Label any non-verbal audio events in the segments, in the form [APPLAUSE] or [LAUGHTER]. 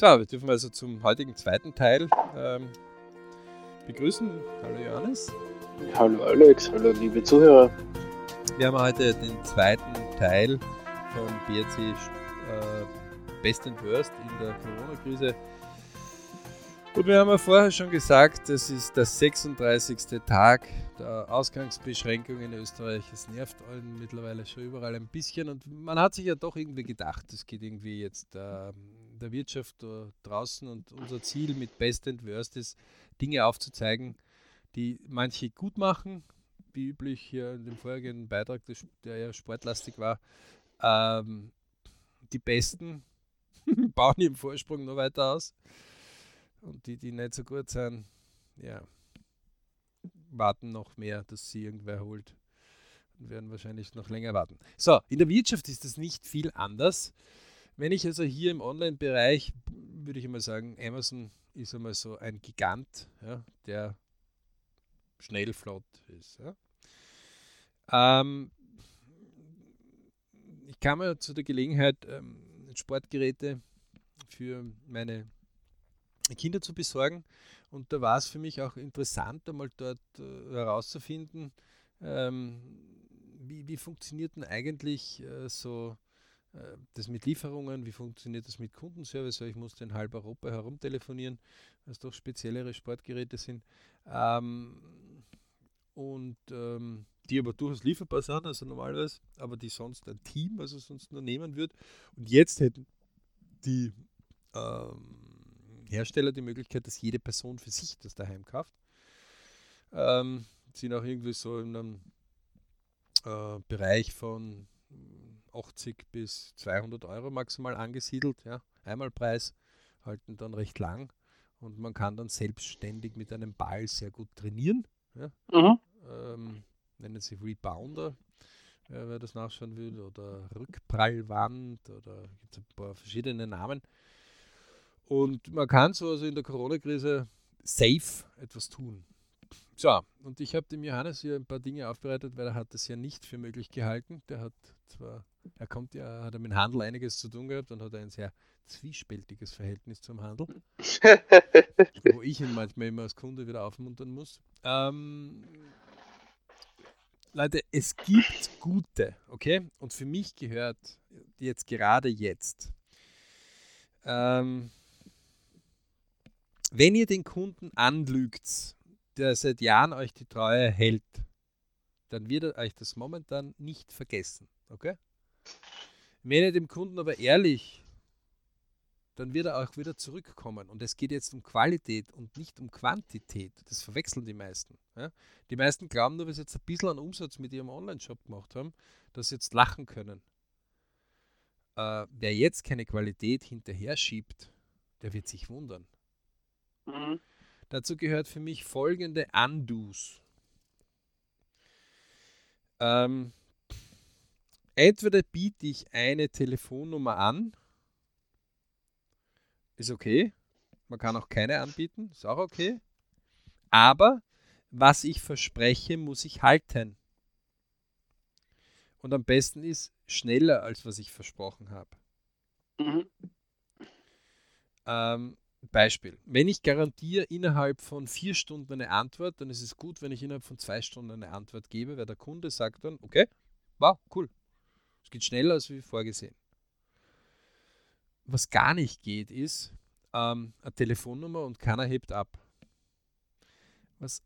So, wir dürfen also zum heutigen zweiten Teil ähm, begrüßen. Hallo Johannes. Hallo Alex, hallo liebe Zuhörer. Wir haben heute den zweiten Teil von BRC äh, Best and Worst in der Corona-Krise. Und wir haben ja vorher schon gesagt, das ist der 36. Tag der Ausgangsbeschränkung in Österreich. Es nervt allen mittlerweile schon überall ein bisschen und man hat sich ja doch irgendwie gedacht, es geht irgendwie jetzt äh, der Wirtschaft draußen und unser Ziel mit Best and Worst ist, Dinge aufzuzeigen, die manche gut machen, wie üblich hier in dem vorherigen Beitrag, der ja sportlastig war. Ähm, die Besten [LAUGHS] bauen ihren Vorsprung noch weiter aus. Und die, die nicht so gut sind, ja, warten noch mehr, dass sie irgendwer holt. Und werden wahrscheinlich noch länger warten. So, in der Wirtschaft ist das nicht viel anders. Wenn ich also hier im Online-Bereich, würde ich einmal sagen, Amazon ist einmal so ein Gigant, ja, der schnell flott ist. Ja. Ähm, ich kam mir zu der Gelegenheit, ähm, Sportgeräte für meine Kinder zu besorgen. Und da war es für mich auch interessant, einmal dort äh, herauszufinden, ähm, wie, wie funktioniert denn eigentlich äh, so das mit Lieferungen, wie funktioniert das mit Kundenservice, ich musste in halb Europa herumtelefonieren, weil es doch speziellere Sportgeräte sind. Ähm, und ähm, die aber durchaus lieferbar sind, also normalerweise, aber die sonst ein Team, also sonst nur nehmen wird. Und jetzt hätten die ähm, Hersteller die Möglichkeit, dass jede Person für sich das daheim kauft. Ähm, sind auch irgendwie so in einem äh, Bereich von 80 bis 200 Euro maximal angesiedelt. Ja. Einmalpreis halten dann recht lang und man kann dann selbstständig mit einem Ball sehr gut trainieren. Ja. Mhm. Ähm, nennen sie Rebounder, äh, wer das nachschauen will, oder Rückprallwand oder gibt es ein paar verschiedene Namen. Und man kann so also in der Corona-Krise safe etwas tun. So, und ich habe dem Johannes hier ein paar Dinge aufbereitet, weil er hat das ja nicht für möglich gehalten. Der hat zwar, er kommt ja, hat mit Handel einiges zu tun gehabt und hat ein sehr zwiespältiges Verhältnis zum Handel, [LAUGHS] wo ich ihn manchmal immer als Kunde wieder aufmuntern muss. Ähm, Leute, es gibt gute, okay? Und für mich gehört jetzt gerade jetzt ähm, wenn ihr den Kunden anlügt, der seit Jahren euch die Treue hält, dann wird er euch das momentan nicht vergessen. Okay? Wenn ihr dem Kunden aber ehrlich, dann wird er auch wieder zurückkommen. Und es geht jetzt um Qualität und nicht um Quantität. Das verwechseln die meisten. Ja? Die meisten glauben nur, weil sie jetzt ein bisschen an Umsatz mit ihrem Online-Shop gemacht haben, dass sie jetzt lachen können. Äh, wer jetzt keine Qualität hinterher schiebt, der wird sich wundern. Mhm. Dazu gehört für mich folgende Undos. Ähm, entweder biete ich eine Telefonnummer an, ist okay. Man kann auch keine anbieten, ist auch okay. Aber was ich verspreche, muss ich halten. Und am besten ist schneller, als was ich versprochen habe. Mhm. Ähm, Beispiel. Wenn ich garantiere innerhalb von vier Stunden eine Antwort, dann ist es gut, wenn ich innerhalb von zwei Stunden eine Antwort gebe, weil der Kunde sagt dann, okay, wow, cool. Es geht schneller als wie vorgesehen. Was gar nicht geht, ist ähm, eine Telefonnummer und keiner hebt ab. Was,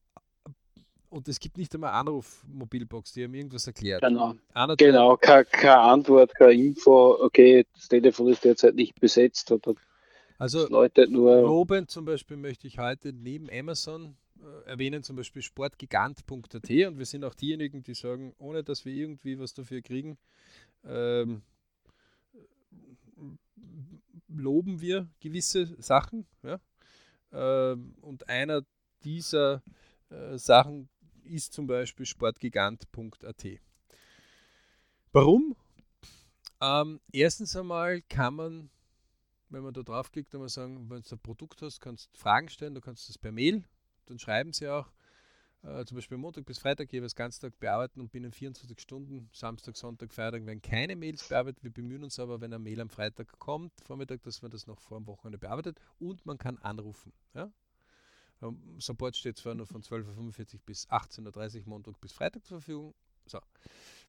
und es gibt nicht einmal Anruf-Mobilbox, die haben irgendwas erklärt. Genau, Einer genau keine, keine Antwort, keine Info, okay, das Telefon ist derzeit nicht besetzt oder also Leute nur lobend zum Beispiel möchte ich heute neben Amazon erwähnen zum Beispiel sportgigant.at und wir sind auch diejenigen, die sagen, ohne dass wir irgendwie was dafür kriegen, ähm, loben wir gewisse Sachen. Ja? Ähm, und einer dieser äh, Sachen ist zum Beispiel sportgigant.at. Warum? Ähm, erstens einmal kann man wenn man da draufklickt, man sagen, wenn du ein Produkt hast, kannst du Fragen stellen, du kannst das per Mail, dann schreiben sie auch. äh, zum Beispiel Montag bis Freitag jeweils ganz Tag bearbeiten und binnen 24 Stunden, Samstag, Sonntag, Freitag werden keine Mails bearbeitet. Wir bemühen uns aber, wenn ein Mail am Freitag kommt, Vormittag, dass man das noch vor dem Wochenende bearbeitet und man kann anrufen. Ja? Ähm, Support steht zwar nur von 12.45 Uhr bis 18.30 Uhr Montag bis Freitag zur Verfügung. So.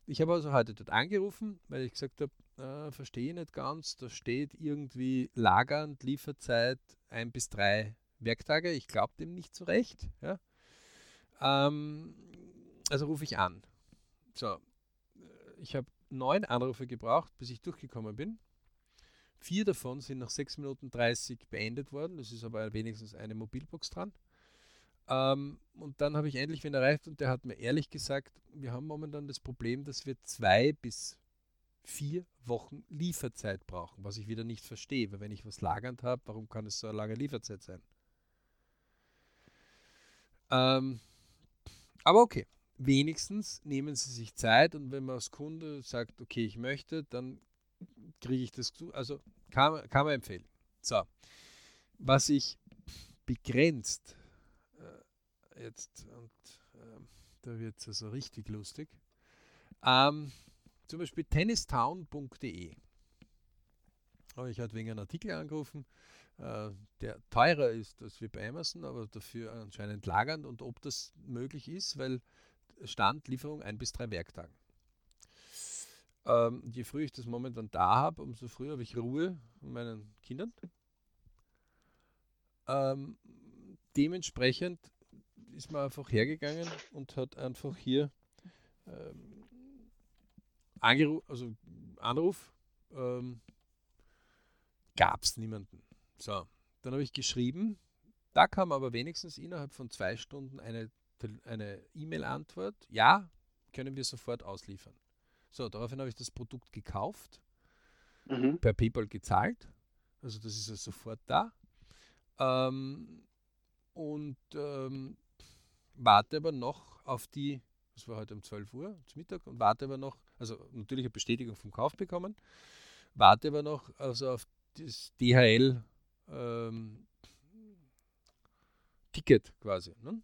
Ich habe also heute dort angerufen, weil ich gesagt habe, äh, verstehe nicht ganz, da steht irgendwie lagernd, Lieferzeit ein bis drei Werktage. Ich glaube dem nicht so recht. Ja? Ähm, also rufe ich an. So, ich habe neun Anrufe gebraucht, bis ich durchgekommen bin. Vier davon sind nach 6 Minuten 30 beendet worden. Das ist aber wenigstens eine Mobilbox dran. Ähm, und dann habe ich endlich wen erreicht und der hat mir ehrlich gesagt, wir haben momentan das Problem, dass wir zwei bis vier Wochen Lieferzeit brauchen, was ich wieder nicht verstehe, weil wenn ich was lagernd habe, warum kann es so eine lange Lieferzeit sein? Ähm, aber okay, wenigstens nehmen Sie sich Zeit und wenn man als Kunde sagt, okay, ich möchte, dann kriege ich das zu. Also kann, kann man empfehlen. So, was ich begrenzt äh, jetzt, und äh, da wird es also richtig lustig, ähm, zum Beispiel tennistown.de habe ich halt wegen einem Artikel angerufen, der teurer ist als wir bei Amazon, aber dafür anscheinend lagernd und ob das möglich ist, weil Stand Lieferung ein bis drei Werktagen. Ähm, je früher ich das momentan da habe, umso früher habe ich Ruhe mit meinen Kindern. Ähm, dementsprechend ist man einfach hergegangen und hat einfach hier ähm, also Anruf, ähm, gab es niemanden. So, dann habe ich geschrieben. Da kam aber wenigstens innerhalb von zwei Stunden eine eine E-Mail-Antwort. Ja, können wir sofort ausliefern. So, daraufhin habe ich das Produkt gekauft, mhm. per PayPal gezahlt. Also das ist ja sofort da. Ähm, und ähm, warte aber noch auf die, das war heute um 12 Uhr zum Mittag, und warte aber noch, also natürlich eine Bestätigung vom Kauf bekommen, warte aber noch also auf das DHL ähm, Ticket quasi. Ne?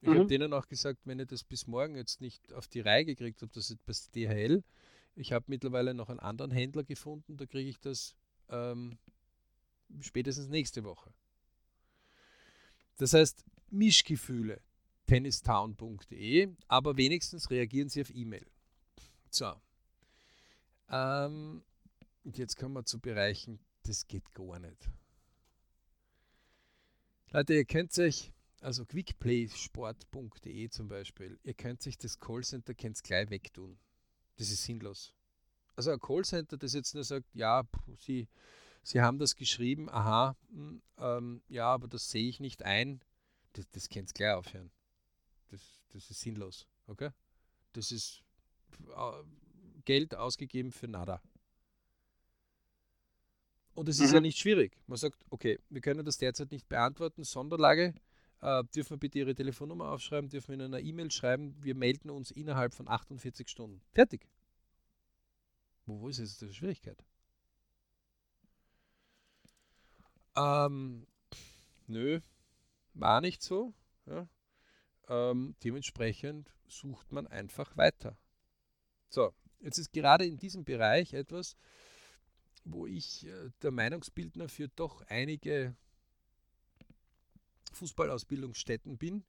Ich mhm. habe denen auch gesagt, wenn ihr das bis morgen jetzt nicht auf die Reihe gekriegt habt, das ist das DHL. Ich habe mittlerweile noch einen anderen Händler gefunden, da kriege ich das ähm, spätestens nächste Woche. Das heißt, Mischgefühle, tennistown.de, aber wenigstens reagieren Sie auf E-Mail. So. Ähm, und jetzt kommen wir zu Bereichen, das geht gar nicht. Leute, ihr könnt euch, also quickplaysport.de zum Beispiel, ihr könnt sich das Callcenter könnt gleich wegtun. Das ist sinnlos. Also ein Callcenter, das jetzt nur sagt, ja, Sie, Sie haben das geschrieben, aha, mh, hm, ähm, ja, aber das sehe ich nicht ein, das, das könnt gleich aufhören. Das, das ist sinnlos, okay? Das ist äh, Geld ausgegeben für nada. Und es ist mhm. ja nicht schwierig. Man sagt, okay, wir können das derzeit nicht beantworten, Sonderlage. Äh, dürfen wir bitte Ihre Telefonnummer aufschreiben, dürfen wir in einer E-Mail schreiben, wir melden uns innerhalb von 48 Stunden. Fertig. Wo, wo ist jetzt die Schwierigkeit? Ähm, nö, war nicht so. Ja. Ähm, dementsprechend sucht man einfach weiter. So, jetzt ist gerade in diesem Bereich etwas, wo ich äh, der Meinungsbildner für doch einige Fußballausbildungsstätten bin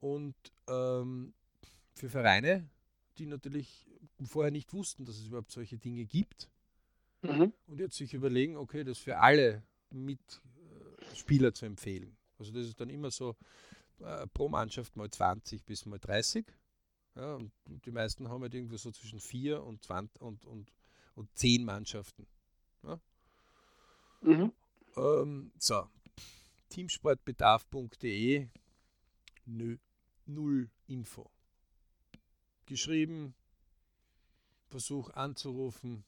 und ähm, für Vereine, die natürlich vorher nicht wussten, dass es überhaupt solche Dinge gibt mhm. und jetzt sich überlegen, okay, das für alle Mitspieler äh, zu empfehlen. Also das ist dann immer so äh, pro Mannschaft mal 20 bis mal 30. Ja, und die meisten haben halt irgendwo so zwischen 4 und, 20 und, und, und 10 Mannschaften. Ja? Mhm. Ähm, so, teamsportbedarf.de, nö, null Info. Geschrieben, Versuch anzurufen,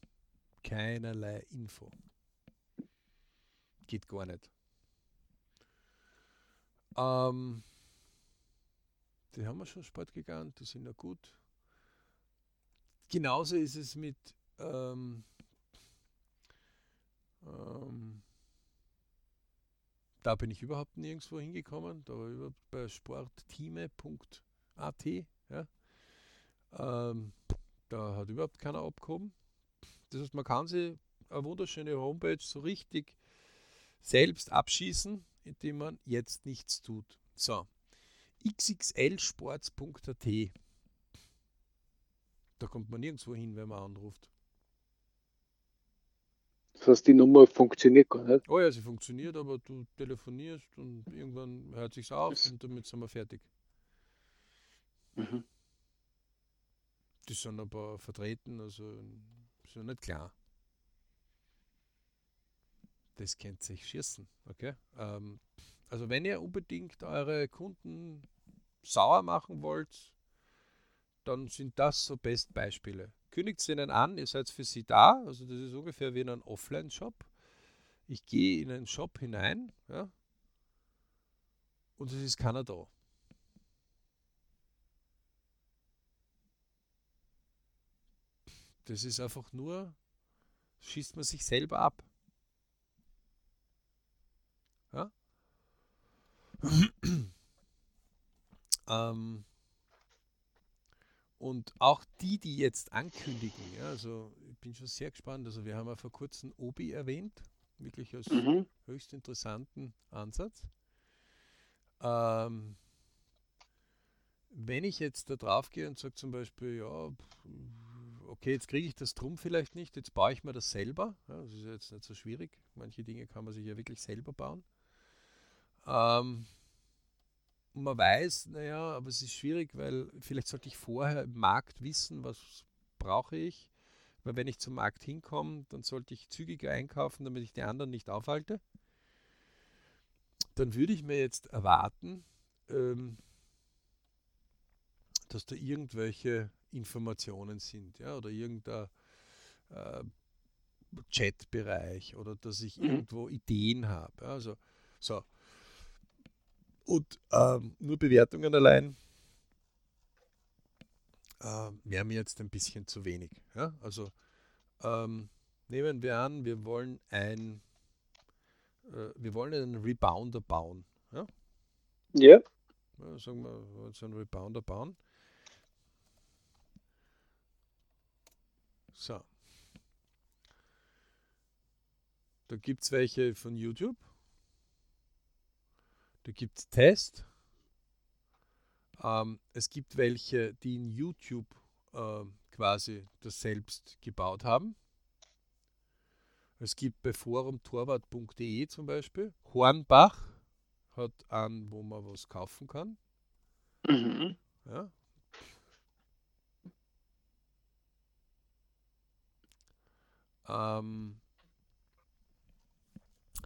keinerlei Info. Geht gar nicht. Ähm, die haben wir schon Sport gegangen, die sind ja gut. Genauso ist es mit ähm, ähm, da bin ich überhaupt nirgendwo hingekommen. Da war ich überhaupt bei sporttime.at. Ja. Ähm, da hat überhaupt keiner abgehoben. Das heißt, man kann sich eine wunderschöne Homepage so richtig selbst abschießen, indem man jetzt nichts tut. So, xxlsports.at. Da kommt man nirgendwo hin, wenn man anruft. Das heißt, die Nummer funktioniert gar nicht. Oh ja, sie funktioniert, aber du telefonierst und irgendwann hört sich's auf das und damit sind wir fertig. Mhm. Die sind aber vertreten, also ist ja nicht klar. Das kennt sich schießen, okay? Ähm, also wenn ihr unbedingt eure Kunden sauer machen wollt, dann sind das so Bestbeispiele. Kündigt es ihnen an, ihr seid für sie da, also das ist ungefähr wie in einem Offline-Shop. Ich gehe in einen Shop hinein ja, und es ist keiner da. Das ist einfach nur, schießt man sich selber ab. Ja? [CLEARS THROAT] ähm, und auch die, die jetzt ankündigen, ja, also ich bin schon sehr gespannt. Also wir haben ja vor kurzem Obi erwähnt, wirklich als mhm. höchst interessanten Ansatz. Ähm, wenn ich jetzt da drauf gehe und sage zum Beispiel, ja, okay, jetzt kriege ich das drum vielleicht nicht, jetzt baue ich mir das selber. Ja, das ist jetzt nicht so schwierig. Manche Dinge kann man sich ja wirklich selber bauen. Ähm, und man weiß, naja, aber es ist schwierig, weil vielleicht sollte ich vorher im Markt wissen, was brauche ich. Weil wenn ich zum Markt hinkomme, dann sollte ich zügiger einkaufen, damit ich die anderen nicht aufhalte. Dann würde ich mir jetzt erwarten, ähm, dass da irgendwelche Informationen sind, ja, oder irgendein äh, Chatbereich oder dass ich mhm. irgendwo Ideen habe. Also so, und ähm, nur Bewertungen allein äh, wäre mir jetzt ein bisschen zu wenig. Ja? Also ähm, nehmen wir an, wir wollen ein äh, wir wollen einen Rebounder bauen. Ja. ja. ja sagen wir, so einen Rebounder bauen. So. Da gibt es welche von YouTube. Da gibt es Test. Ähm, es gibt welche, die in YouTube äh, quasi das selbst gebaut haben. Es gibt bei forumtorwart.de zum Beispiel. Hornbach hat an, wo man was kaufen kann. Mhm. Ja. Ähm,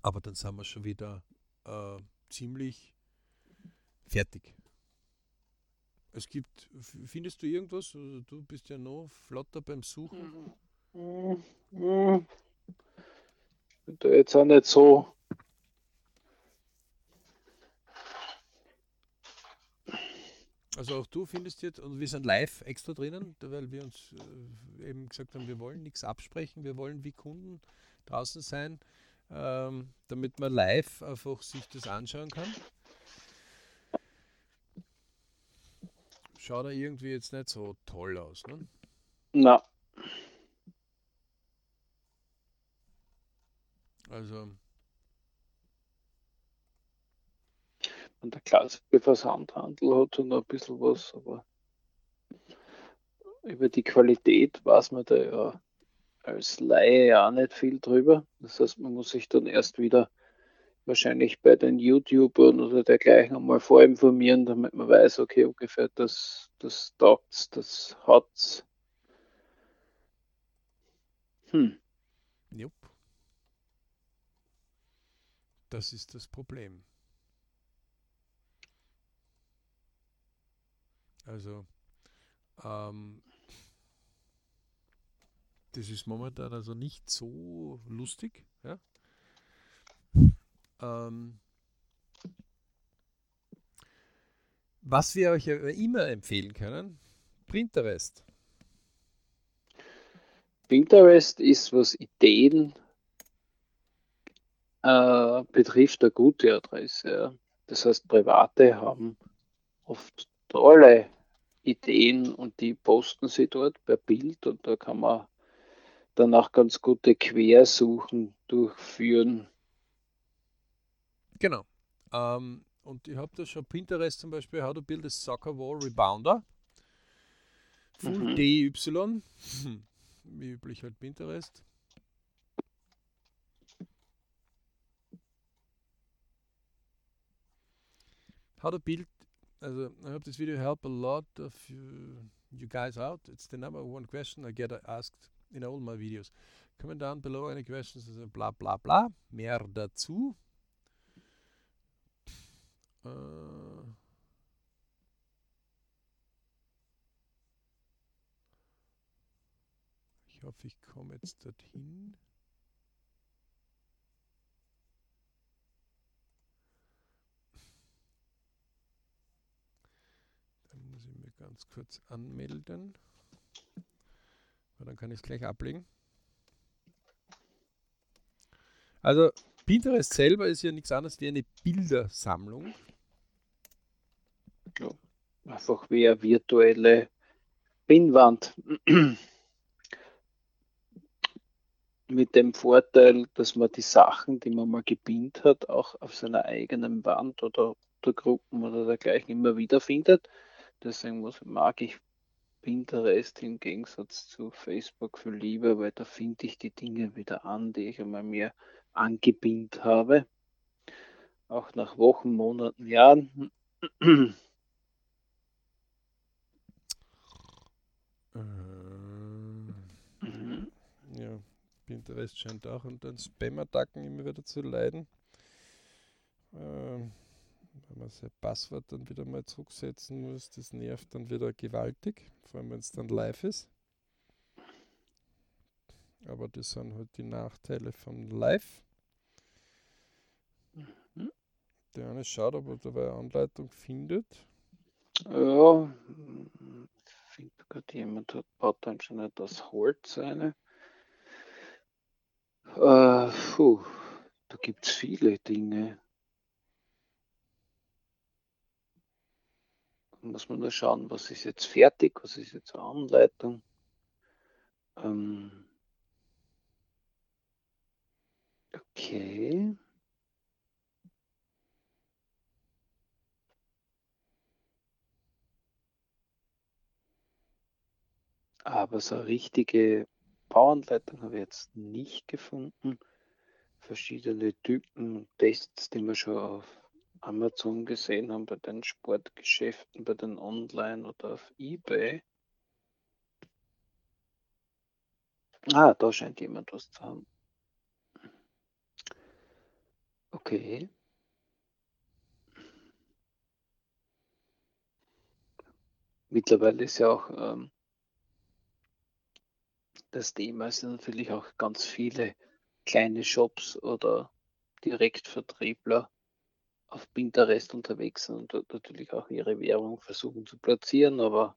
aber dann sind wir schon wieder äh, ziemlich fertig. Es gibt, findest du irgendwas? Also du bist ja noch flotter beim Suchen. Mhm. Bin da jetzt auch nicht so. Also auch du findest jetzt, und wir sind live extra drinnen, weil wir uns äh, eben gesagt haben, wir wollen nichts absprechen, wir wollen wie Kunden draußen sein ähm, damit man live einfach sich das anschauen kann. Schaut er irgendwie jetzt nicht so toll aus, ne? Na. Also. Und der klassische Versandhandel hat noch ein bisschen was, aber über die Qualität weiß man da ja als Laie ja nicht viel drüber. Das heißt, man muss sich dann erst wieder wahrscheinlich bei den YouTubern oder dergleichen einmal vorinformieren, damit man weiß, okay, ungefähr das, das taugt's, das hat's. Hm. Jupp. Das ist das Problem. Also, ähm, das ist momentan also nicht so lustig. Ja? Ähm, was wir euch immer empfehlen können, Pinterest. Pinterest ist, was Ideen äh, betrifft eine gute Adresse. Das heißt, Private haben oft tolle Ideen und die posten sie dort per Bild und da kann man danach ganz gute Quersuchen durchführen. Genau. Ähm, und ich habe da schon Pinterest zum Beispiel, How to Build a Soccer Wall Rebounder. Full mhm. DY. Hm. Wie üblich halt Pinterest. How to build, also I hope this video help a lot of you, you guys out. It's the number one question I get asked in all my videos. Comment down below any questions, bla bla bla. Mehr dazu. Äh, ich hoffe, ich komme jetzt dorthin. Ganz kurz anmelden. Dann kann ich es gleich ablegen. Also Pinterest selber ist ja nichts anderes wie eine Bildersammlung. Ja, einfach wie eine virtuelle Pinnwand. Mit dem Vorteil, dass man die Sachen, die man mal gepinnt hat, auch auf seiner eigenen Wand oder der Gruppen oder dergleichen immer wieder findet. Deswegen muss, mag ich Pinterest im Gegensatz zu Facebook viel lieber, weil da finde ich die Dinge wieder an, die ich einmal mir angebindet habe. Auch nach Wochen, Monaten, Jahren. Mhm. Ja, Pinterest scheint auch unter Spam-Attacken immer wieder zu leiden. Ähm, wenn man sein Passwort dann wieder mal zurücksetzen muss, das nervt dann wieder gewaltig, vor allem wenn es dann live ist. Aber das sind halt die Nachteile von Live. Mhm. Der eine schaut, ob er dabei eine Anleitung findet. Ja, finde gerade jemand hat baut dann schon etwas Holz eine. Äh, puh, da gibt es viele Dinge. Muss man nur schauen, was ist jetzt fertig, was ist jetzt Anleitung. Ähm, okay. Aber so eine richtige Bauanleitung habe ich jetzt nicht gefunden. Verschiedene Typen Tests, die wir schon auf Amazon gesehen haben, bei den Sportgeschäften, bei den Online oder auf Ebay. Ah, da scheint jemand was zu haben. Okay. Mittlerweile ist ja auch ähm, das Thema ist natürlich auch ganz viele kleine Shops oder Direktvertriebler auf Pinterest unterwegs sind und dort natürlich auch ihre Währung versuchen zu platzieren, aber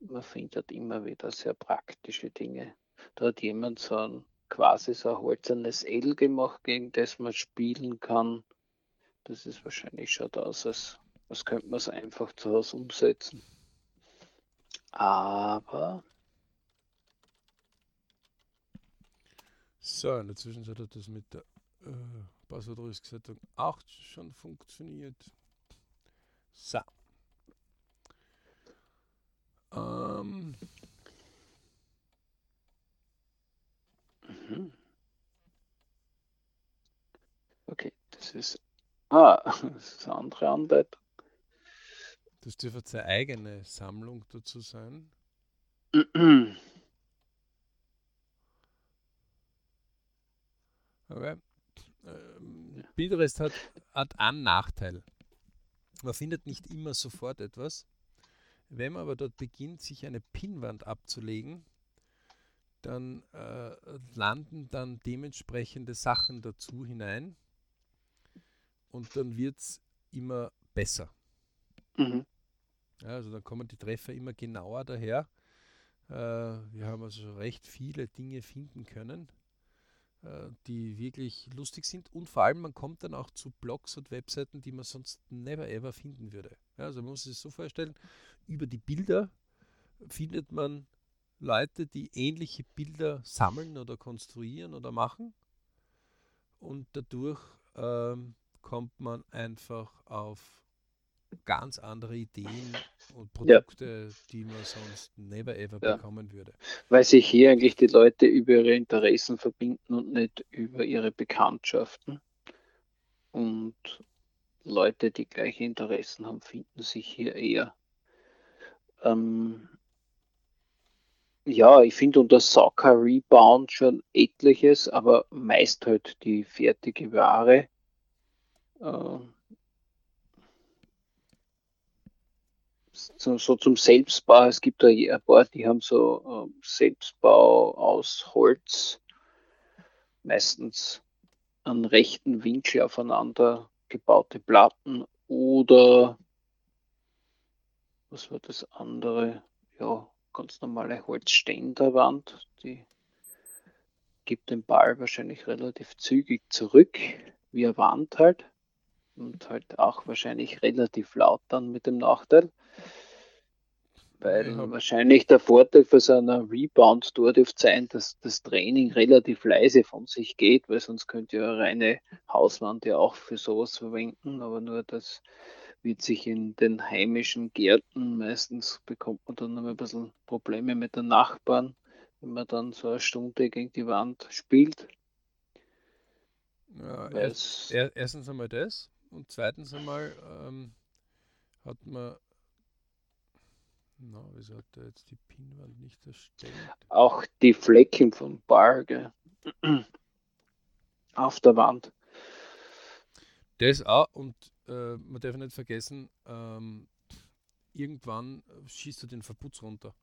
man findet immer wieder sehr praktische Dinge. Da hat jemand so ein quasi so ein holzernes L gemacht, gegen das man spielen kann. Das ist wahrscheinlich schaut aus, als, als könnte man es einfach zu Hause umsetzen. Aber So, in der Zwischenzeit hat das mit der äh, Passwortresettung auch schon funktioniert. So. Ähm. Mhm. Okay, das ist. Ah, [LAUGHS] das ist eine andere Anleitung. Das dürfte seine eigene Sammlung dazu sein. Okay. Pinterest hat, hat einen Nachteil. Man findet nicht immer sofort etwas. Wenn man aber dort beginnt, sich eine Pinnwand abzulegen, dann äh, landen dann dementsprechende Sachen dazu hinein und dann wird es immer besser. Mhm. Ja, also dann kommen die Treffer immer genauer daher. Äh, wir haben also recht viele Dinge finden können die wirklich lustig sind und vor allem man kommt dann auch zu Blogs und Webseiten, die man sonst never ever finden würde. Ja, also man muss sich so vorstellen, über die Bilder findet man Leute, die ähnliche Bilder sammeln oder konstruieren oder machen und dadurch ähm, kommt man einfach auf ganz andere Ideen und Produkte, ja. die man sonst never ever ja. bekommen würde. Weil sich hier eigentlich die Leute über ihre Interessen verbinden und nicht über ihre Bekanntschaften. Und Leute, die gleiche Interessen haben, finden sich hier eher. Ähm, ja, ich finde unter Soccer Rebound schon etliches, aber meist halt die fertige Ware. Äh, so, so, zum Selbstbau. Es gibt da ein paar, die haben so äh, Selbstbau aus Holz, meistens an rechten Winkel aufeinander gebaute Platten oder was war das andere? Ja, ganz normale Holzständerwand, die gibt den Ball wahrscheinlich relativ zügig zurück, wie eine Wand halt. Und halt auch wahrscheinlich relativ laut dann mit dem Nachteil. Weil ja. wahrscheinlich der Vorteil für so einer Rebound dort dürfte sein, dass das Training relativ leise von sich geht, weil sonst könnte ja eine reine Hauswand ja auch für sowas verwenden, aber nur das wird sich in den heimischen Gärten meistens bekommt man dann noch ein bisschen Probleme mit den Nachbarn, wenn man dann so eine Stunde gegen die Wand spielt. Ja, erst, erstens einmal das und zweitens einmal ähm, hat man na, wieso hat er jetzt die Pinwand nicht erstellt? Auch die Flecken vom Bar, gell? [CLEARS THROAT] Auf der Wand. Das auch und äh, man darf nicht vergessen, ähm, irgendwann schießt er den Verputz runter.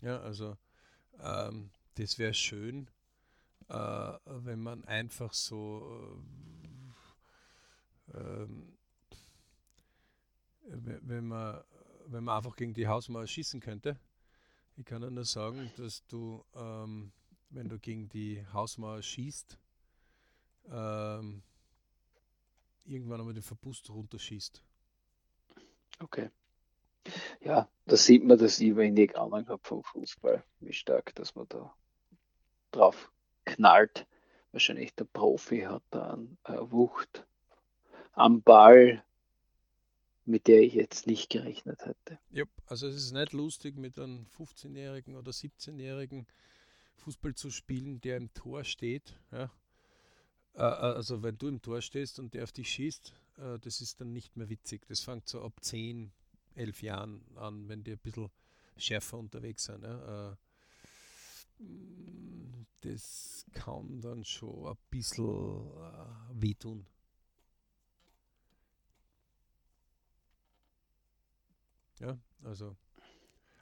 Ja, also ähm, das wäre schön, äh, wenn man einfach so äh, ähm, wenn man, wenn man einfach gegen die Hausmauer schießen könnte. Ich kann nur sagen, dass du, ähm, wenn du gegen die Hausmauer schießt, ähm, irgendwann einmal den Verbust runterschießt. Okay. Ja, da sieht man, dass ich wenig Ahnung habe vom Fußball, wie stark, dass man da drauf knallt. Wahrscheinlich der Profi hat da eine Wucht am Ball, mit der ich jetzt nicht gerechnet hätte. Ja, also es ist nicht lustig, mit einem 15-Jährigen oder 17-Jährigen Fußball zu spielen, der im Tor steht. Ja. Äh, äh, also wenn du im Tor stehst und der auf dich schießt, äh, das ist dann nicht mehr witzig. Das fängt so ab 10, 11 Jahren an, wenn die ein bisschen schärfer unterwegs sind. Ja. Das kann dann schon ein bisschen wehtun. Ja, also.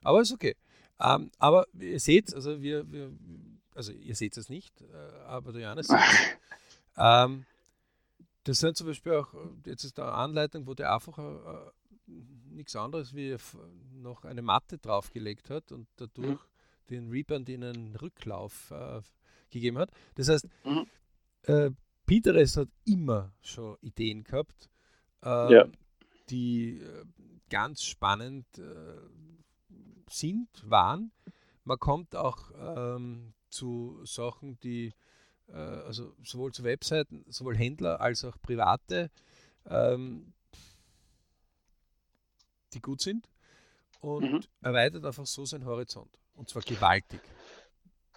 Aber ist okay. Ähm, aber ihr seht, also wir, wir also ihr seht es nicht, äh, aber der Johannes sieht [LAUGHS] ähm, das sind zum Beispiel auch, jetzt ist da eine Anleitung, wo der einfach äh, äh nichts anderes wie noch eine Matte draufgelegt hat und dadurch mhm. den Rebound in einen Rücklauf äh, gegeben hat. Das heißt, mhm. äh, Pinterest hat immer schon Ideen gehabt, ähm, ja. die äh, ganz spannend äh, sind, waren. Man kommt auch ähm, zu Sachen, die äh, also sowohl zu Webseiten, sowohl Händler als auch Private, ähm, die gut sind und mhm. erweitert einfach so seinen Horizont. Und zwar gewaltig.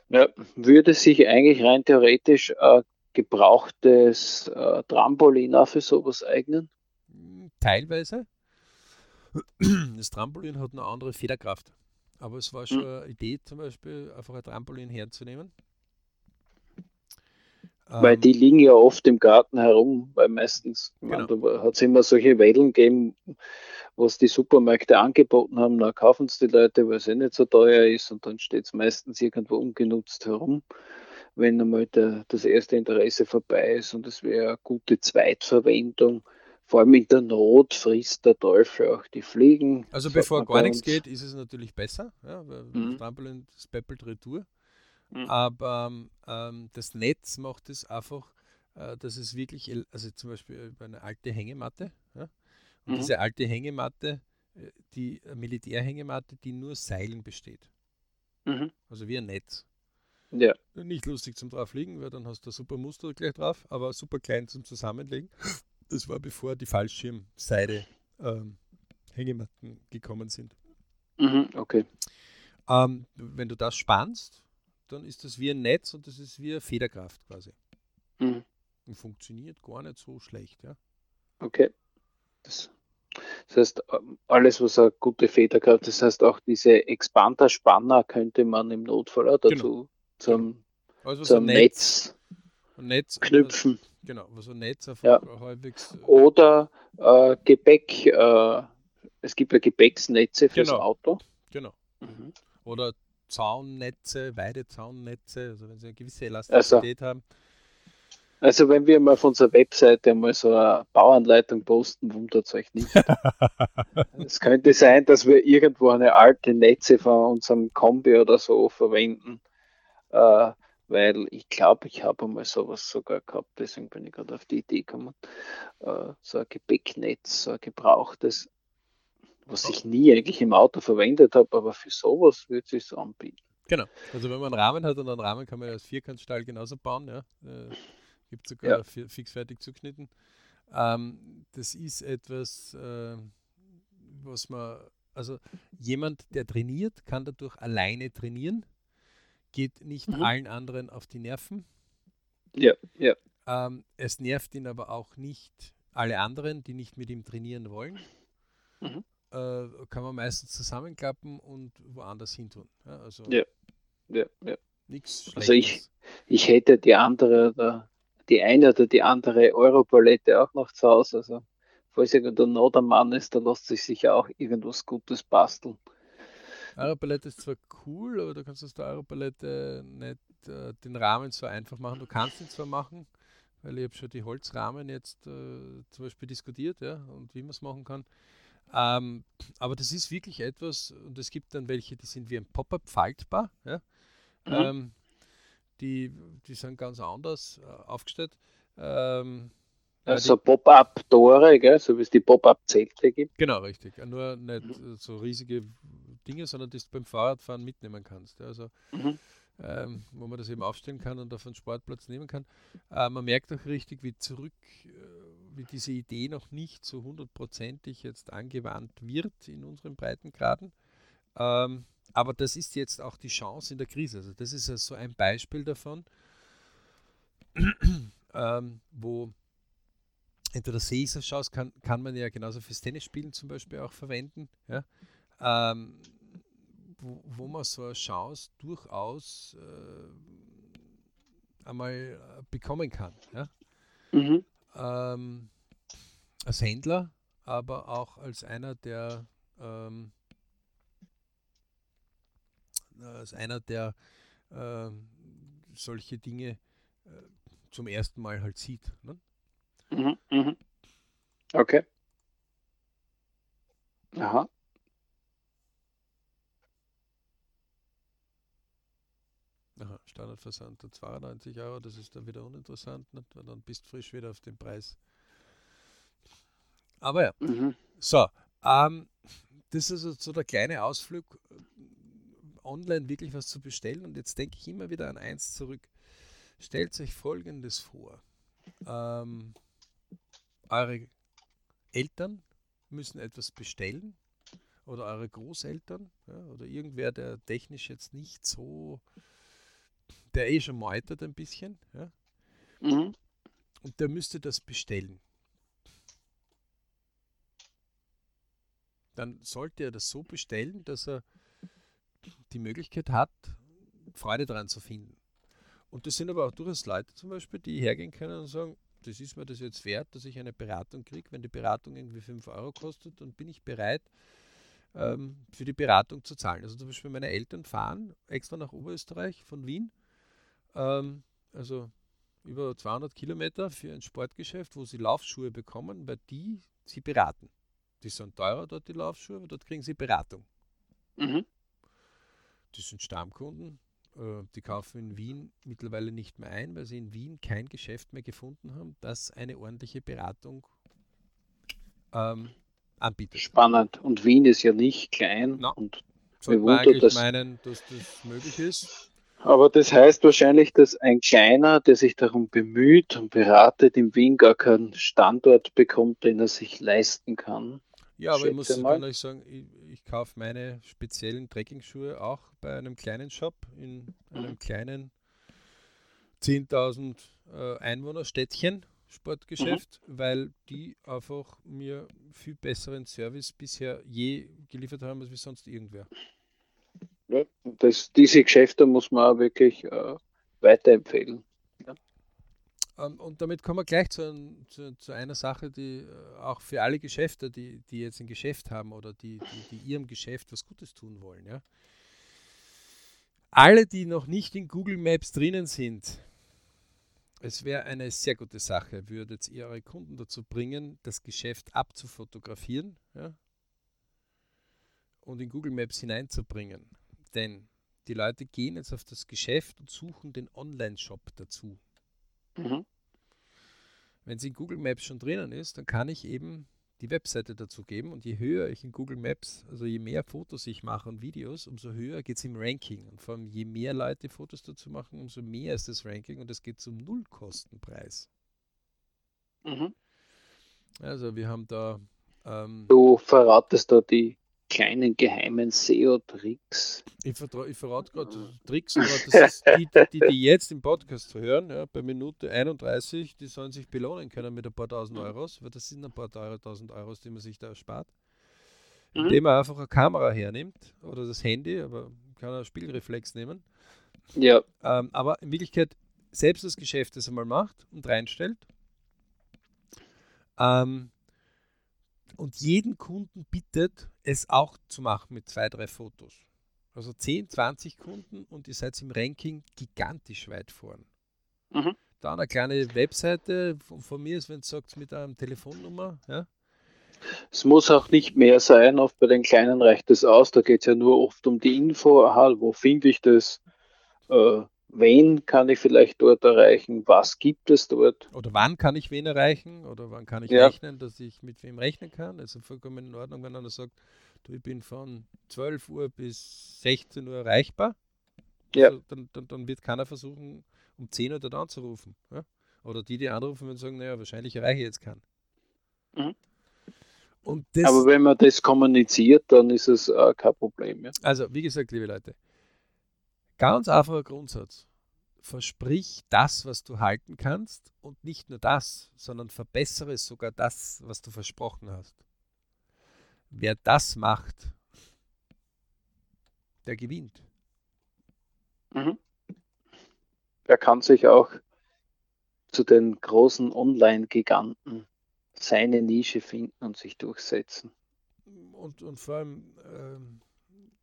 Ja, würde sich eigentlich rein theoretisch äh, gebrauchtes äh, Trampolin auch für sowas eignen? Teilweise. [CLEARS THROAT] Das Trampolin hat eine andere Federkraft. Aber es war schon mhm. eine Idee, zum Beispiel einfach ein Trampolin herzunehmen. Weil ähm, die liegen ja oft im Garten herum, weil meistens genau. hat es immer solche Wedeln gegeben, was die Supermärkte angeboten haben, dann kaufen es die Leute, weil es eh nicht so teuer ist und dann steht es meistens irgendwo ungenutzt herum, wenn einmal der, das erste Interesse vorbei ist und es wäre eine gute Zweitverwendung vor allem in der Not frisst der Teufel auch die Fliegen. Also bevor gar nichts geht, ist es natürlich besser, ja, weil mhm. Trampolin das peppelt retour. Mhm. Aber ähm, das Netz macht es einfach, äh, dass es wirklich, also zum Beispiel eine alte Hängematte, ja, und mhm. diese alte Hängematte, äh, die Militärhängematte, die nur Seilen besteht. Mhm. Also wie ein Netz. Ja. Nicht lustig zum drauflegen, weil dann hast du ein super Muster gleich drauf, aber super klein zum Zusammenlegen. Das war bevor die Fallschirmseide ähm, Hängematten gekommen sind. Mhm, okay. Ähm, wenn du das spannst, dann ist das wie ein Netz und das ist wie eine Federkraft quasi. Mhm. Und funktioniert gar nicht so schlecht, ja. Okay. Das, das heißt, alles, was eine gute Federkraft, das heißt auch diese Expander-Spanner könnte man im Notfall auch dazu genau. zum, also zum Netz, Netz, knüpfen. Genau, so ein Netz einfach ja. halbwegs. Äh, Oder äh, Gepäck, äh, es gibt ja Gepäcksnetze fürs genau. Auto. Genau. Mhm. Oder Zaunnetze, Weidezaunnetze, also wenn sie eine gewisse Elastizität also, haben. Also wenn wir mal auf unserer Webseite mal so eine Bauanleitung posten, wundert es euch nicht. [LAUGHS] es könnte sein, dass wir irgendwo eine alte Netze von unserem Kombi oder so verwenden. Äh, weil ich glaube, ich habe einmal sowas sogar gehabt, deswegen bin ich gerade auf die Idee gekommen. Äh, so ein Gepäcknetz, so ein gebrauchtes, was ich nie eigentlich im Auto verwendet habe, aber für sowas würde es sich anbieten. Genau, also wenn man einen Rahmen hat und einen Rahmen kann man ja als Vierkantstall genauso bauen, ja. Äh, Gibt sogar ja. fixfertig zugeschnitten. Ähm, das ist etwas, äh, was man, also jemand, der trainiert, kann dadurch alleine trainieren, geht nicht mhm. allen anderen auf die Nerven. Ja, ja. Ähm, es nervt ihn aber auch nicht alle anderen, die nicht mit ihm trainieren wollen. Mhm. Äh, kann man meistens zusammenklappen und woanders hin tun. Ja, also ja, ja, ja. Nichts Also ich, ich hätte die andere, die eine oder die andere Europalette auch noch zu Hause. Also, falls irgendein Not am Mann ist, da lässt sich sicher auch irgendwas Gutes basteln. Europalette ist zwar cool, aber du kannst aus der Europalette nicht äh, den Rahmen so einfach machen. Du kannst ihn zwar machen, weil ich habe schon die Holzrahmen jetzt äh, zum Beispiel diskutiert, ja, und wie man es machen kann. Ähm, aber das ist wirklich etwas, und es gibt dann welche, die sind wie ein Pop-up faltbar, ja. Mhm. Ähm, die, die sind ganz anders äh, aufgestellt. Ähm, also Pop-up-Tore, so wie es die Pop-up-Zelte gibt. Genau, richtig. Nur nicht mhm. so riesige Dinge, sondern die du beim Fahrradfahren mitnehmen kannst. Also, mhm. ähm, wo man das eben aufstellen kann und auf einen Sportplatz nehmen kann. Äh, man merkt auch richtig, wie zurück, äh, wie diese Idee noch nicht so hundertprozentig jetzt angewandt wird in unseren Breitengraden. Ähm, aber das ist jetzt auch die Chance in der Krise. Also das ist so ein Beispiel davon, [CLEARS THROAT] ähm, wo entweder Sesar-Schaus kann, kann man ja genauso fürs Tennisspielen zum Beispiel auch verwenden, ja? Ähm, wo, wo, man so eine Chance durchaus äh, einmal äh, bekommen kann. Ja? Mhm. Ähm, als Händler, aber auch als einer, der ähm, als einer, der äh, solche Dinge äh, zum ersten Mal halt sieht. Ne? Mhm, mhm. Okay. Aha. Aha, Standardversand 92 Euro, das ist dann wieder uninteressant, nicht? weil dann bist du frisch wieder auf dem Preis. Aber ja, mhm. so, ähm, das ist so der kleine Ausflug online wirklich was zu bestellen. Und jetzt denke ich immer wieder an eins zurück. Stellt euch Folgendes vor. Ähm, eure Eltern müssen etwas bestellen oder eure Großeltern ja, oder irgendwer, der technisch jetzt nicht so, der eh schon meutert ein bisschen. Ja, mhm. Und der müsste das bestellen. Dann sollte er das so bestellen, dass er die Möglichkeit hat, Freude daran zu finden. Und das sind aber auch durchaus Leute zum Beispiel, die hergehen können und sagen, das ist mir das jetzt wert, dass ich eine Beratung kriege. Wenn die Beratung irgendwie 5 Euro kostet, dann bin ich bereit, ähm, für die Beratung zu zahlen. Also zum Beispiel meine Eltern fahren extra nach Oberösterreich von Wien. Ähm, also über 200 Kilometer für ein Sportgeschäft, wo sie Laufschuhe bekommen, weil die sie beraten. Die sind teurer dort, die Laufschuhe, aber dort kriegen sie Beratung. Mhm. Die sind Stammkunden. Äh, die kaufen in Wien mittlerweile nicht mehr ein, weil sie in Wien kein Geschäft mehr gefunden haben, das eine ordentliche Beratung ähm, anbietet. Spannend. Und Wien ist ja nicht klein. No. Und sollte man eigentlich das meinen, dass das möglich ist. Aber das heißt wahrscheinlich, dass ein Kleiner, der sich darum bemüht und beratet, in Wien gar keinen Standort bekommt, den er sich leisten kann. Ja, aber ich muss ehrlich sagen, ich, ich kaufe meine speziellen Trekkingschuhe auch bei einem kleinen Shop in einem mhm. kleinen 10.000 äh, Einwohner-Städtchen Sportgeschäft, mhm. weil die einfach mir viel besseren Service bisher je geliefert haben als wie sonst irgendwer. Das, diese Geschäfte muss man auch wirklich äh, weiterempfehlen. Ja. Ähm, und damit kommen wir gleich zu, zu, zu einer Sache, die äh, auch für alle Geschäfte, die, die jetzt ein Geschäft haben oder die, die, die ihrem Geschäft was Gutes tun wollen. Ja. Alle, die noch nicht in Google Maps drinnen sind, es wäre eine sehr gute Sache, würdet ihr eure Kunden dazu bringen, das Geschäft abzufotografieren ja, und in Google Maps hineinzubringen. Denn die Leute gehen jetzt auf das Geschäft und suchen den Online-Shop dazu. Mhm. Wenn es in Google Maps schon drinnen ist, dann kann ich eben die Webseite dazu geben und je höher ich in Google Maps, also je mehr Fotos ich mache und Videos, umso höher geht es im Ranking. Und vor allem je mehr Leute Fotos dazu machen, umso mehr ist das Ranking und es geht zum Nullkostenpreis. Mhm. Also wir haben da. Ähm, du verratest da die kleinen geheimen SEO-Tricks. Ich, ich verrate gerade Tricks, aber das ist die, die, die jetzt im Podcast hören, ja, bei Minute 31, die sollen sich belohnen können mit ein paar tausend Euros, weil das sind ein paar tausend Euros, die man sich da erspart. Mhm. Indem man einfach eine Kamera hernimmt oder das Handy, aber kann einen Spielreflex nehmen. Ja. Ähm, aber in Wirklichkeit selbst das Geschäft das einmal macht und reinstellt. Ähm, und jeden Kunden bittet, es auch zu machen mit zwei, drei Fotos. Also 10, 20 Kunden und ihr seid im Ranking gigantisch weit vorn. Mhm. Dann eine kleine Webseite von, von mir ist, wenn es sagt, mit einer Telefonnummer. Ja? Es muss auch nicht mehr sein, oft bei den Kleinen reicht es aus, da geht es ja nur oft um die Info, aha, wo finde ich das, äh, wen kann ich vielleicht dort erreichen, was gibt es dort. Oder wann kann ich wen erreichen oder wann kann ich ja. rechnen, dass ich mit wem rechnen kann. Also vollkommen in Ordnung, wenn einer sagt, du, ich bin von 12 Uhr bis 16 Uhr erreichbar. Ja. Also, dann, dann, dann, wird keiner versuchen, um 10 Uhr dort anzurufen. Ja? Oder die, die anrufen und sagen, naja, wahrscheinlich erreiche ich jetzt keinen. Mhm. Aber wenn man das kommuniziert, dann ist es äh, kein Problem. Ja? Also, wie gesagt, liebe Leute, Ganz einfacher Grundsatz. Versprich das, was du halten kannst und nicht nur das, sondern verbessere sogar das, was du versprochen hast. Wer das macht, der gewinnt. Mhm. Er kann sich auch zu den großen Online-Giganten seine Nische finden und sich durchsetzen. Und, und vor allem, ähm,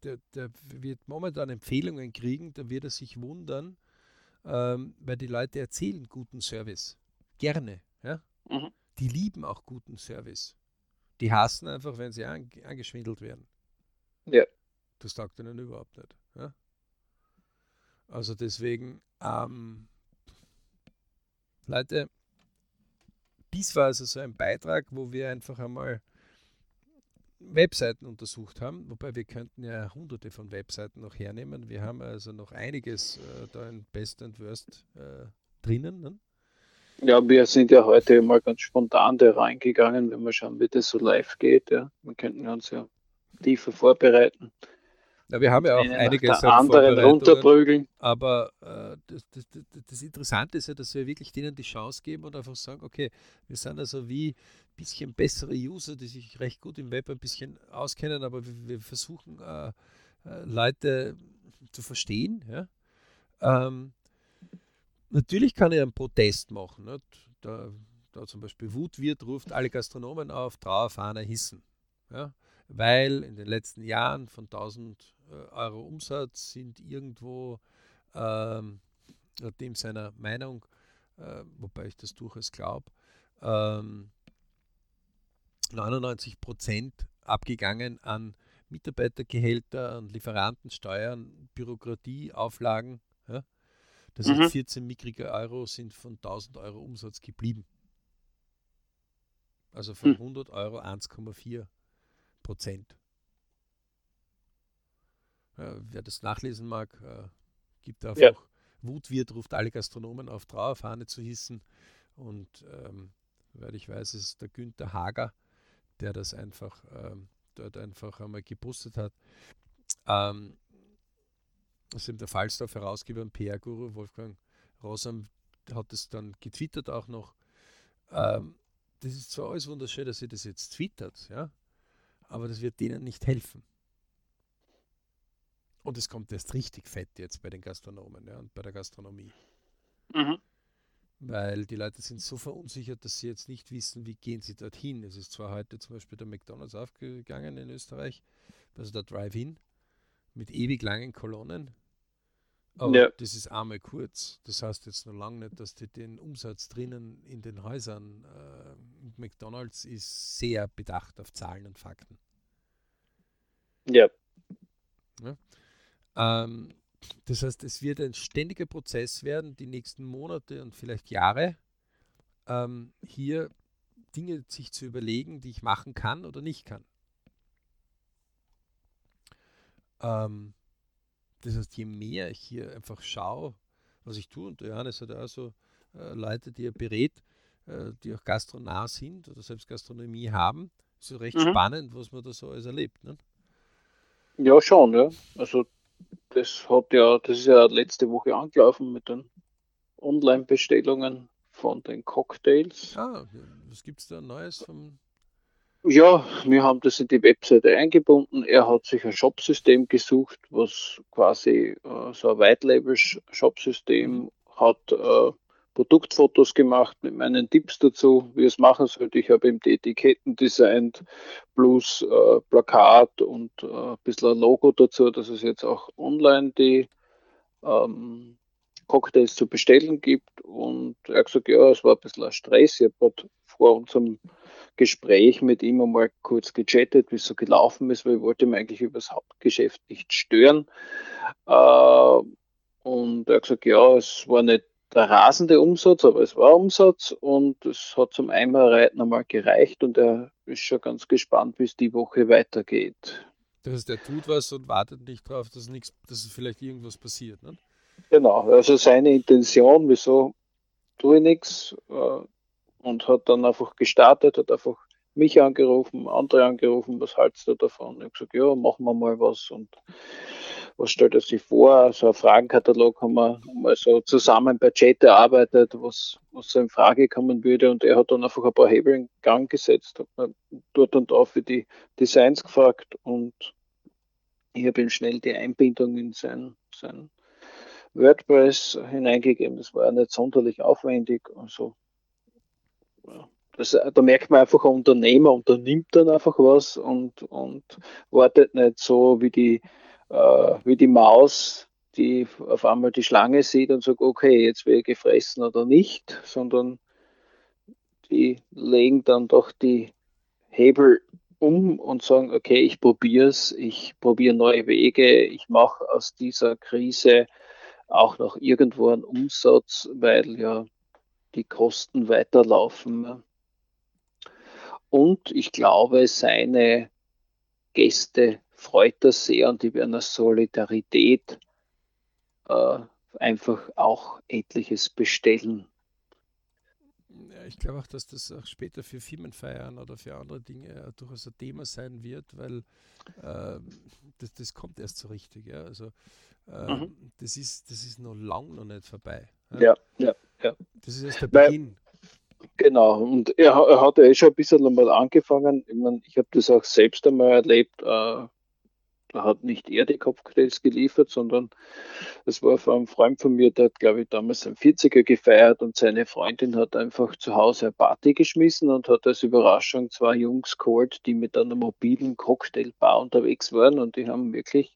der, der wird momentan Empfehlungen kriegen, da wird er sich wundern, ähm, weil die Leute erzählen guten Service. Gerne. Ja? Mhm. Die lieben auch guten Service. Die hassen einfach, wenn sie an, angeschwindelt werden. Ja. Das taugt ihnen überhaupt nicht. Ja? Also deswegen, ähm, Leute, dies war also so ein Beitrag, wo wir einfach einmal Webseiten untersucht haben, wobei wir könnten ja hunderte von Webseiten noch hernehmen. Wir haben also noch einiges äh, da in Best and Worst äh, drinnen. Ne? Ja, wir sind ja heute mal ganz spontan da reingegangen, wenn wir schauen, wie das so live geht. Ja. Wir könnten uns ja tiefer vorbereiten. Ja, wir haben ja auch Eine einiges an runterprügeln. Aber äh, das, das, das, Interessante ist ja, dass wir wirklich denen die Chance geben und einfach sagen, okay, wir sind also wie ein bisschen bessere User, die sich recht gut im Web ein bisschen auskennen, aber wir, wir versuchen äh, äh, Leute zu verstehen. Ja? Ähm, natürlich kann ich einen Protest machen. Nicht? Da, da zum Beispiel Wutwirt ruft alle Gastronomen auf, Trauerfahne hissen. Ja? Weil in den letzten Jahren von 1000 äh, Euro Umsatz sind irgendwo ähm, dem seiner Meinung äh, wobei ich das durchaus glaube. Ähm, 99 Prozent abgegangen an Mitarbeitergehälter, an Lieferantensteuern, Bürokratie, Auflagen. Ja? Das mhm. heißt, 14 mickrige Euro sind von 1000 Euro Umsatz geblieben. Also von 100 hm. Euro 1,4 Prozent. Ja, wer das nachlesen mag, äh, gibt einfach ja. Wutwirt, ruft alle Gastronomen auf Trauerfahne zu hissen. Und ähm, weil ich weiß, es ist der Günther Hager, der das einfach ähm, dort einfach einmal gepostet hat. Ähm, das ist eben der Falstaff Herausgeber und PR-Guru Wolfgang Rosam hat es dann getwittert auch noch. Ähm, das ist zwar alles wunderschön, dass ihr das jetzt twittert, ja, aber das wird denen nicht helfen. Und es kommt erst richtig fett jetzt bei den Gastronomen ja, und bei der Gastronomie. Mhm. Weil die Leute sind so verunsichert, dass sie jetzt nicht wissen, wie gehen sie dorthin. Es ist zwar heute zum Beispiel der McDonalds aufgegangen in Österreich, also der Drive-In mit ewig langen Kolonnen. Aber ja. das ist einmal kurz. Das heißt jetzt noch lange nicht, dass die den Umsatz drinnen in den Häusern äh, McDonalds ist sehr bedacht auf Zahlen und Fakten. Ja. ja. Ähm, das heißt, es wird ein ständiger Prozess werden, die nächsten Monate und vielleicht Jahre, ähm, hier Dinge sich zu überlegen, die ich machen kann oder nicht kann. Ähm, das heißt, je mehr ich hier einfach schaue, was ich tue, und der Johannes hat auch so äh, Leute, die er berät, äh, die auch gastronah sind oder selbst Gastronomie haben, ist so recht mhm. spannend, was man da so alles erlebt. Ne? Ja, schon, ja. Also das hat ja, das ist ja letzte Woche angelaufen mit den Online-Bestellungen von den Cocktails. Ah, was gibt es da Neues vom ja, wir haben das in die Webseite eingebunden. Er hat sich ein Shopsystem gesucht, was quasi äh, so ein White-Label-Shopsystem hat, äh, Produktfotos gemacht mit meinen Tipps dazu, wie es machen sollte. Ich habe ihm die Etiketten designt, plus äh, Plakat und äh, ein bisschen ein Logo dazu, dass es jetzt auch online die ähm, Cocktails zu bestellen gibt. Und er hat gesagt, ja, es war ein bisschen ein Stress. Ich habe vor unserem Gespräch mit ihm einmal kurz gechattet, wie es so gelaufen ist, weil ich wollte ihm eigentlich über das Hauptgeschäft nicht stören. Äh, und er hat gesagt, ja, es war nicht der rasende Umsatz, aber es war Umsatz und es hat zum Einmalreiten einmal gereicht und er ist schon ganz gespannt, wie es die Woche weitergeht. Das heißt, er tut was und wartet nicht darauf, dass, nichts, dass vielleicht irgendwas passiert. Ne? Genau, also seine Intention, wieso tue ich nichts äh, und hat dann einfach gestartet, hat einfach mich angerufen, andere angerufen, was haltst du davon? Ich habe gesagt, ja, machen wir mal was und was stellt er sich vor? So ein Fragenkatalog haben wir mal so zusammen bei Chat erarbeitet, was, was so in Frage kommen würde. Und er hat dann einfach ein paar Hebel in Gang gesetzt, hat dort und da für die Designs gefragt und ich habe ihm schnell die Einbindung in sein, sein WordPress hineingegeben. Das war nicht sonderlich aufwendig. Also, ja, das, da merkt man einfach, ein Unternehmer unternimmt dann einfach was und, und wartet nicht so wie die äh, wie die Maus, die auf einmal die Schlange sieht und sagt, okay, jetzt werde ich gefressen oder nicht, sondern die legen dann doch die Hebel um und sagen, okay, ich probiere es, ich probiere neue Wege, ich mache aus dieser Krise auch noch irgendwo einen Umsatz, weil ja die Kosten weiterlaufen. Und ich glaube, seine Gäste freut das sehr und die werden aus Solidarität äh, einfach auch etliches bestellen. Ja, ich glaube auch, dass das auch später für Firmenfeiern oder für andere Dinge durchaus ein Thema sein wird, weil äh, das, das kommt erst so richtig. Ja? Also äh, mhm. das, ist, das ist noch lang noch nicht vorbei. Ja, ja, ja. Das ist erst der Beginn. Genau, und er, er hat ja eh schon ein bisschen einmal angefangen. Ich, mein, ich habe das auch selbst einmal erlebt. Äh, hat nicht er die Cocktails geliefert, sondern es war von einem Freund von mir, der hat, glaube ich, damals ein 40er gefeiert und seine Freundin hat einfach zu Hause eine Party geschmissen und hat als Überraschung zwei Jungs geholt, die mit einer mobilen Cocktailbar unterwegs waren und die haben wirklich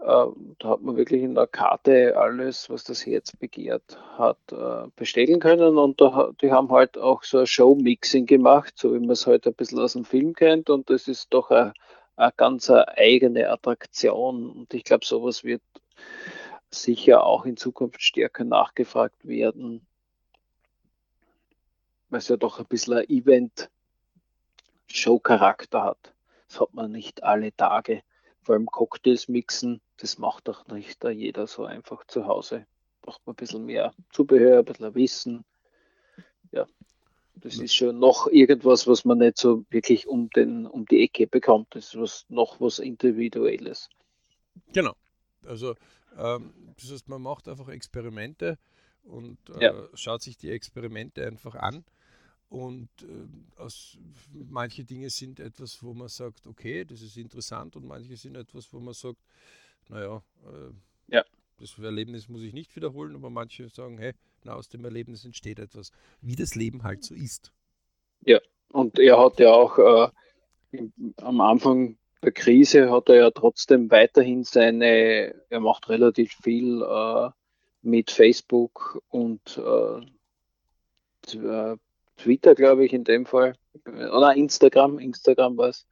Äh, da hat man wirklich in der Karte alles, was das Herz begehrt hat, äh, bestellen können. Und da, die haben halt auch so ein Show-Mixing gemacht, so wie man es heute halt ein bisschen aus dem Film kennt. Und das ist doch eine, eine ganz eigene Attraktion. Und ich glaube, sowas wird sicher auch in Zukunft stärker nachgefragt werden, weil es ja doch ein bisschen ein Event-Show-Charakter hat. Das hat man nicht alle Tage. Vor allem Cocktails mixen, das macht doch nicht jeder so einfach zu Hause. Braucht man ein bisschen mehr Zubehör, ein bisschen Wissen. Das ist schon noch irgendwas, was man nicht so wirklich um, den, um die Ecke bekommt. Das ist was, noch was Individuelles. Genau. Also ähm, das heißt, man macht einfach Experimente und äh, ja. schaut sich die Experimente einfach an und äh, aus, manche Dinge sind etwas, wo man sagt, okay, das ist interessant und manche sind etwas, wo man sagt, naja, äh, ja. das Erlebnis muss ich nicht wiederholen, aber manche sagen, hey, na, aus dem Erlebnis entsteht etwas, wie das Leben halt so ist. Ja, und er hat ja auch äh, am Anfang der Krise hat er ja trotzdem weiterhin seine, er macht relativ viel äh, mit Facebook und äh, äh Twitter, glaube ich, in dem Fall, oder Instagram, Instagram war es,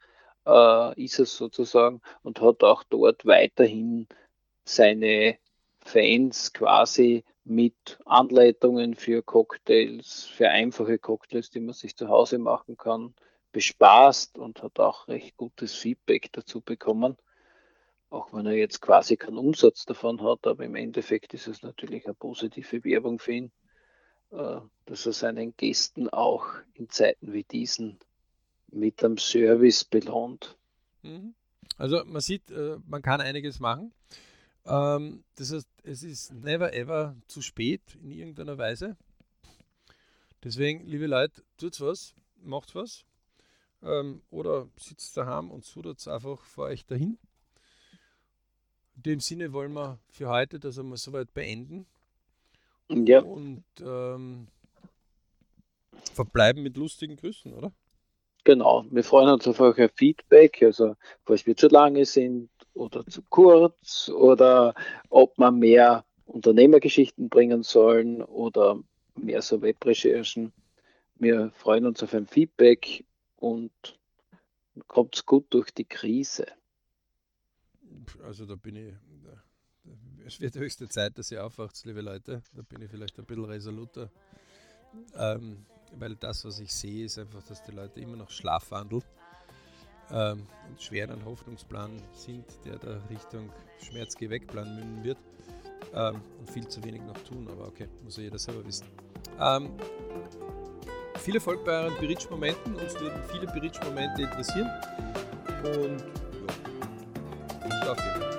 äh, ist es sozusagen und hat auch dort weiterhin seine Fans quasi mit Anleitungen für Cocktails, für einfache Cocktails, die man sich zu Hause machen kann, bespaßt und hat auch recht gutes Feedback dazu bekommen. Auch wenn er jetzt quasi keinen Umsatz davon hat, aber im Endeffekt ist es natürlich eine positive Werbung für ihn. Äh, dass er seinen Gästen auch in Zeiten wie diesen mit einem Service belohnt. Mhm. Also man sieht, äh, man kann einiges machen. Ähm, das heißt, es ist never ever zu spät in irgendeiner Weise. Deswegen, liebe Leute, tut's was, macht was. Ähm, oder sitzt daheim und sudert einfach vor euch dahin. In dem Sinne wollen wir für heute das einmal soweit beenden. Ja. Und ähm, verbleiben mit lustigen Grüßen, oder? Genau, wir freuen uns auf euer Feedback, also falls wir zu lange sind oder zu kurz oder ob wir mehr Unternehmergeschichten bringen sollen oder mehr so Webrecherchen. Wir freuen uns auf ein Feedback und kommt gut durch die Krise. Also da bin ich es wird höchste Zeit, dass ihr aufwacht, liebe Leute. Da bin ich vielleicht ein bisschen resoluter. Ähm, weil das, was ich sehe, ist einfach, dass die Leute immer noch schlafwandeln ähm, und schwer einen Hoffnungsplan sind, der da Richtung Schmerz-Geh-Weg-Plan münden wird ähm, und viel zu wenig noch tun. Aber okay, muss ja jeder selber wissen. Ähm, viel Erfolg bei euren Berichtsmomenten. Uns würden viele Berichtsmomente interessieren. Und ja, nicht aufgeben.